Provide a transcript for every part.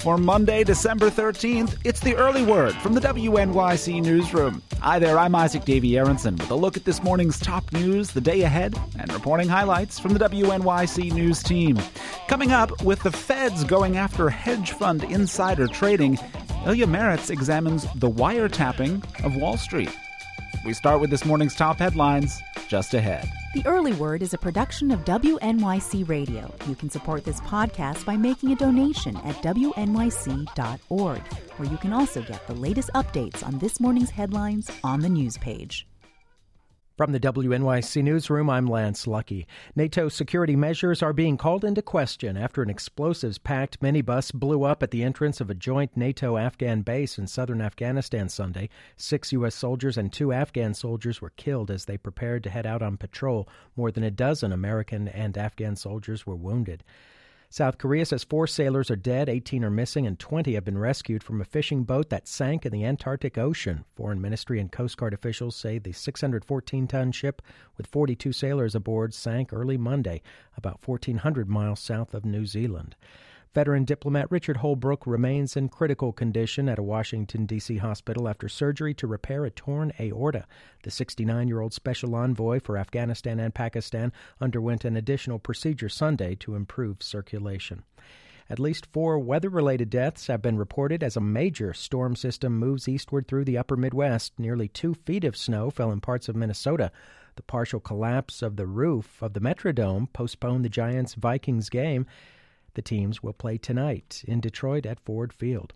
For Monday, December 13th, it's the early word from the WNYC Newsroom. Hi there, I'm Isaac Davy Aronson with a look at this morning's top news, the day ahead, and reporting highlights from the WNYC News team. Coming up, with the feds going after hedge fund insider trading, Ilya Marritz examines the wiretapping of Wall Street. We start with this morning's top headlines just ahead. The Early Word is a production of WNYC Radio. You can support this podcast by making a donation at WNYC.org, where you can also get the latest updates on this morning's headlines on the news page. From the WNYC Newsroom, I'm Lance Lucky. NATO security measures are being called into question after an explosives packed minibus blew up at the entrance of a joint NATO Afghan base in southern Afghanistan Sunday. Six U.S. soldiers and two Afghan soldiers were killed as they prepared to head out on patrol. More than a dozen American and Afghan soldiers were wounded. South Korea says four sailors are dead, 18 are missing, and 20 have been rescued from a fishing boat that sank in the Antarctic Ocean. Foreign Ministry and Coast Guard officials say the 614 ton ship with 42 sailors aboard sank early Monday, about 1,400 miles south of New Zealand. Veteran diplomat Richard Holbrooke remains in critical condition at a Washington, D.C. hospital after surgery to repair a torn aorta. The 69 year old special envoy for Afghanistan and Pakistan underwent an additional procedure Sunday to improve circulation. At least four weather related deaths have been reported as a major storm system moves eastward through the upper Midwest. Nearly two feet of snow fell in parts of Minnesota. The partial collapse of the roof of the Metrodome postponed the Giants Vikings game. The teams will play tonight in Detroit at Ford Field.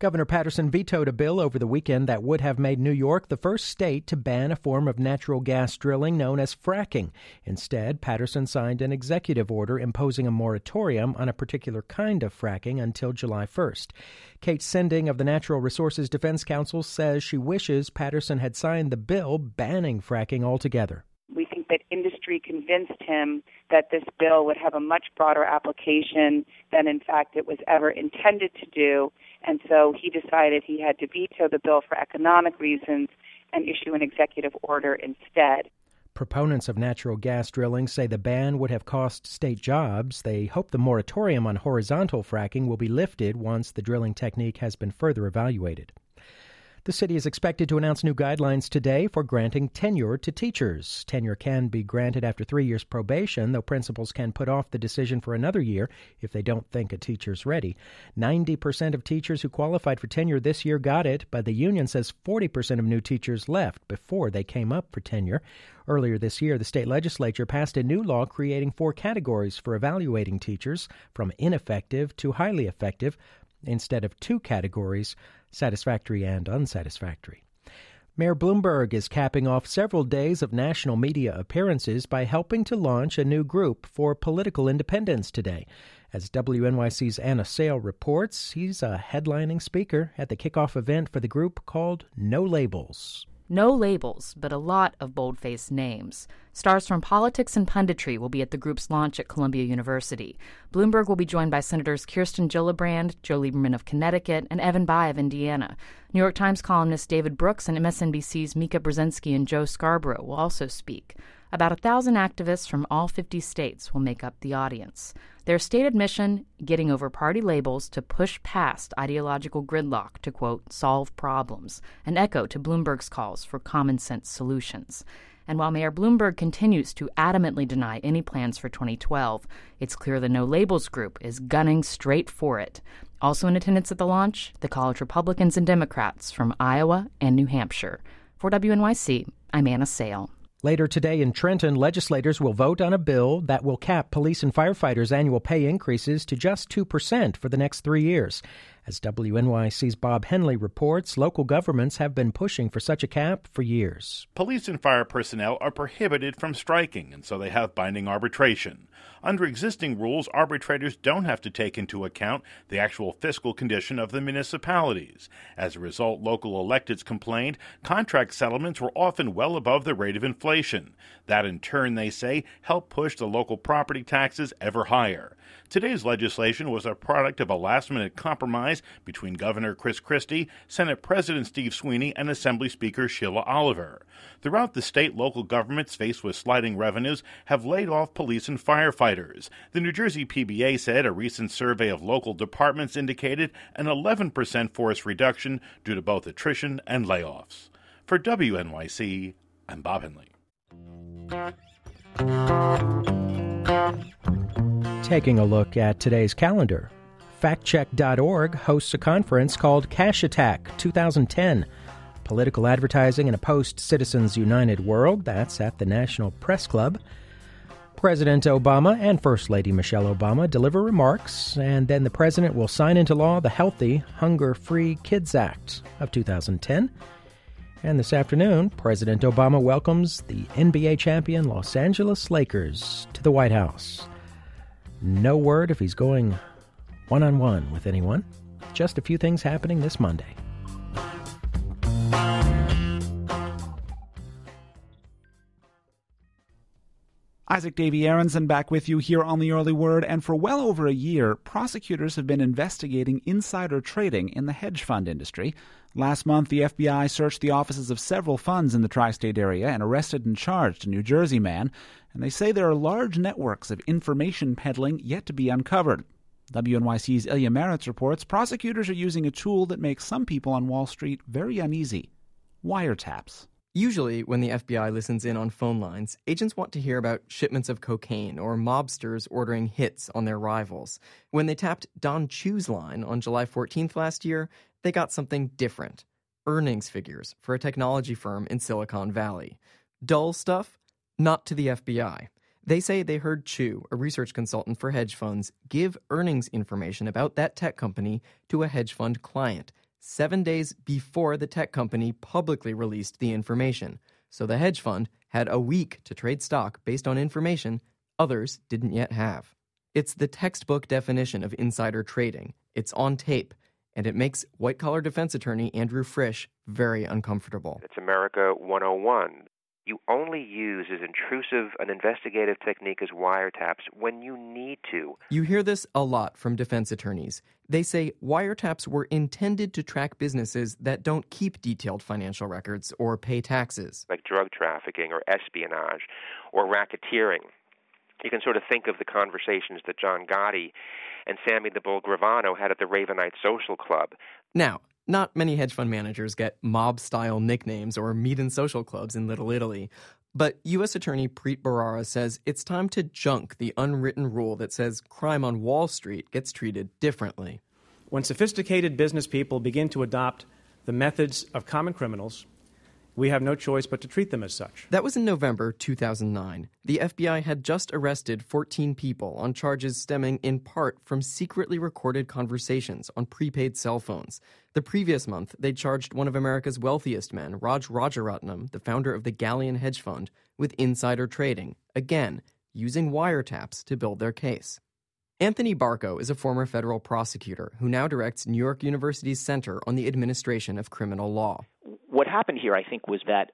Governor Paterson vetoed a bill over the weekend that would have made New York the first state to ban a form of natural gas drilling known as fracking. Instead, Paterson signed an executive order imposing a moratorium on a particular kind of fracking until July 1st. Kate Sinding of the Natural Resources Defense Council says she wishes Paterson had signed the bill banning fracking altogether. We think that industry convinced him that this bill would have a much broader application than, in fact, it was ever intended to do. And so he decided he had to veto the bill for economic reasons and issue an executive order instead. Proponents of natural gas drilling say the ban would have cost state jobs. They hope the moratorium on horizontal fracking will be lifted once the drilling technique has been further evaluated. The city is expected to announce new guidelines today for granting tenure to teachers. Tenure can be granted after three years probation, though principals can put off the decision for another year if they don't think a teacher's ready. 90% of teachers who qualified for tenure this year got it, but the union says 40% of new teachers left before they came up for tenure. Earlier this year, the state legislature passed a new law creating four categories for evaluating teachers, from ineffective to highly effective, instead of two categories satisfactory and unsatisfactory. Mayor Bloomberg is capping off several days of national media appearances by helping to launch a new group for political independence today. As WNYC's Anna Sale reports, he's a headlining speaker at the kickoff event for the group called No Labels. No labels, but a lot of boldface names. Stars from politics and punditry will be at the group's launch at Columbia University. Bloomberg will be joined by Senators Kirsten Gillibrand, Joe Lieberman of Connecticut, and Evan Bayh of Indiana. New York Times columnist David Brooks and MSNBC's Mika Brzezinski and Joe Scarborough will also speak. About a thousand activists from all 50 states will make up the audience. Their stated mission getting over party labels to push past ideological gridlock to, quote, solve problems, an echo to Bloomberg's calls for common sense solutions. And while Mayor Bloomberg continues to adamantly deny any plans for 2012, it's clear the No Labels group is gunning straight for it. Also in attendance at the launch, the college Republicans and Democrats from Iowa and New Hampshire. For WNYC, I'm Anna Sale. Later today in Trenton, legislators will vote on a bill that will cap police and firefighters' annual pay increases to just 2% for the next three years. As WNYC's Bob Hennelly reports, local governments have been pushing for such a cap for years. Police and fire personnel are prohibited from striking, and so they have binding arbitration. Under existing rules, arbitrators don't have to take into account the actual fiscal condition of the municipalities. As a result, local electeds complained contract settlements were often well above the rate of inflation. That, in turn, they say, helped push the local property taxes ever higher. Today's legislation was a product of a last minute compromise between Governor Chris Christie, Senate President Steve Sweeney, and Assembly Speaker Sheila Oliver. Throughout the state, local governments faced with sliding revenues have laid off police and firefighters. The New Jersey PBA said a recent survey of local departments indicated an 11% force reduction due to both attrition and layoffs. For WNYC, I'm Bob Hennelly. Taking a look at today's calendar, factcheck.org hosts a conference called Cash Attack 2010 Political Advertising in a Post Citizens United World. That's at the National Press Club. President Obama and First Lady Michelle Obama deliver remarks, and then the president will sign into law the Healthy, Hunger Free Kids Act of 2010. And this afternoon, President Obama welcomes the NBA champion Los Angeles Lakers to the White House. No word if he's going one on one with anyone. Just a few things happening this Monday. Isaac Davy Aronson back with you here on the Early Word, and for well over a year, prosecutors have been investigating insider trading in the hedge fund industry. Last month, the FBI searched the offices of several funds in the tri state area and arrested and charged a New Jersey man, and they say there are large networks of information peddling yet to be uncovered. WNYC's Ilya Marritz reports prosecutors are using a tool that makes some people on Wall Street very uneasy wiretaps. Usually, when the FBI listens in on phone lines, agents want to hear about shipments of cocaine or mobsters ordering hits on their rivals. When they tapped Don Chu's line on July 14th last year, they got something different earnings figures for a technology firm in Silicon Valley. Dull stuff? Not to the FBI. They say they heard Chu, a research consultant for hedge funds, give earnings information about that tech company to a hedge fund client seven days before the tech company publicly released the information. So the hedge fund had a week to trade stock based on information others didn't yet have. It's the textbook definition of insider trading. It's on tape, and it makes white collar defense attorney Andrew Frisch very uncomfortable. It's America 101 you only use as intrusive an investigative technique as wiretaps when you need to. You hear this a lot from defense attorneys. They say wiretaps were intended to track businesses that don't keep detailed financial records or pay taxes, like drug trafficking or espionage or racketeering. You can sort of think of the conversations that John Gotti and Sammy the Bull Gravano had at the Ravenite Social Club. Now, not many hedge fund managers get mob style nicknames or meet in social clubs in Little Italy. But U.S. Attorney Preet Bharara says it's time to junk the unwritten rule that says crime on Wall Street gets treated differently. When sophisticated business people begin to adopt the methods of common criminals, we have no choice but to treat them as such. That was in November 2009. The FBI had just arrested 14 people on charges stemming in part from secretly recorded conversations on prepaid cell phones. The previous month, they charged one of America's wealthiest men, Raj Rajaratnam, the founder of the Galleon hedge fund, with insider trading, again, using wiretaps to build their case. Anthony Barkow is a former federal prosecutor who now directs New York University's Center on the Administration of Criminal Law. What happened here, I think, was that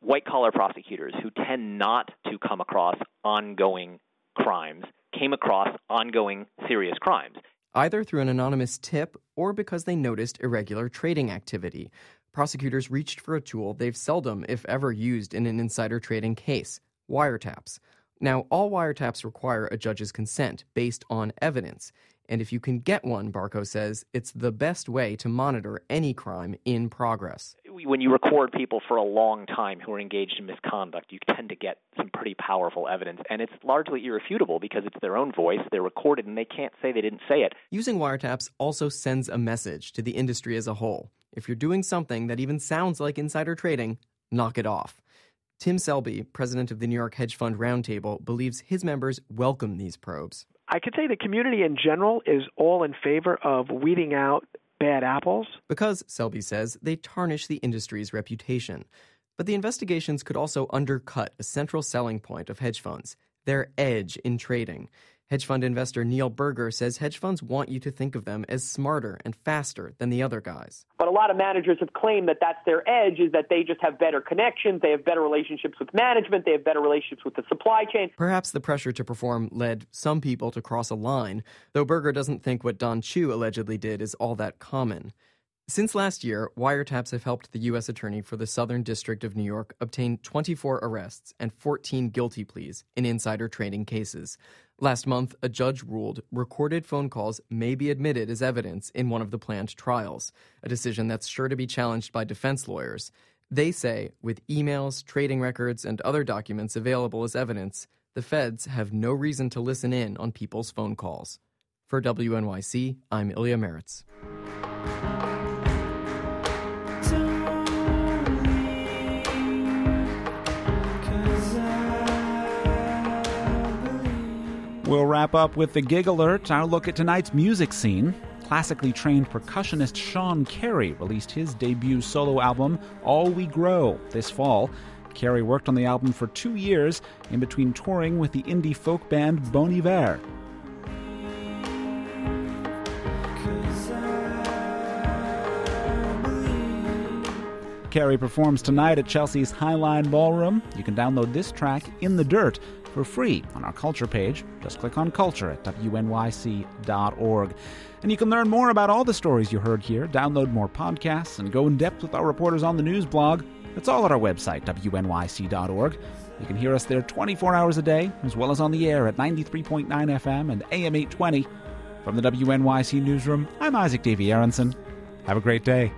white collar prosecutors who tend not to come across ongoing crimes came across ongoing serious crimes. Either through an anonymous tip or because they noticed irregular trading activity. Prosecutors reached for a tool they've seldom, if ever, used in an insider trading case wiretaps. Now, all wiretaps require a judge's consent based on evidence. And if you can get one, Barkow says, it's the best way to monitor any crime in progress. When you record people for a long time who are engaged in misconduct, you tend to get some pretty powerful evidence. And it's largely irrefutable because it's their own voice, they're recorded, and they can't say they didn't say it. Using wiretaps also sends a message to the industry as a whole. If you're doing something that even sounds like insider trading, knock it off. Tim Selby, president of the New York Hedge Fund Roundtable, believes his members welcome these probes. I could say the community in general is all in favor of weeding out bad apples. Because, Selby says, they tarnish the industry's reputation. But the investigations could also undercut a central selling point of hedge funds their edge in trading. Hedge fund investor Neil Berger says hedge funds want you to think of them as smarter and faster than the other guys. But a lot of managers have claimed that that's their edge is that they just have better connections, they have better relationships with management, they have better relationships with the supply chain. Perhaps the pressure to perform led some people to cross a line, though Berger doesn't think what Don Chu allegedly did is all that common. Since last year, wiretaps have helped the U.S. Attorney for the Southern District of New York obtain 24 arrests and 14 guilty pleas in insider trading cases. Last month, a judge ruled recorded phone calls may be admitted as evidence in one of the planned trials, a decision that's sure to be challenged by defense lawyers. They say, with emails, trading records, and other documents available as evidence, the feds have no reason to listen in on people's phone calls. For WNYC, I'm Ilya Marritz. We'll wrap up with the gig alert, our look at tonight's music scene. Classically trained percussionist Sean Carey released his debut solo album, All We Grow, this fall. Carey worked on the album for two years in between touring with the indie folk band Bon Iver. Carey performs tonight at Chelsea's Highline Ballroom. You can download this track, In the Dirt, for free on our culture page. Just click on culture at wnyc.org. And you can learn more about all the stories you heard here, download more podcasts, and go in depth with our reporters on the news blog. It's all at our website, wnyc.org. You can hear us there 24 hours a day, as well as on the air at 93.9 FM and AM 820. From the WNYC Newsroom, I'm Isaac Davy Aronson. Have a great day.